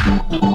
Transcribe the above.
Mm-hmm.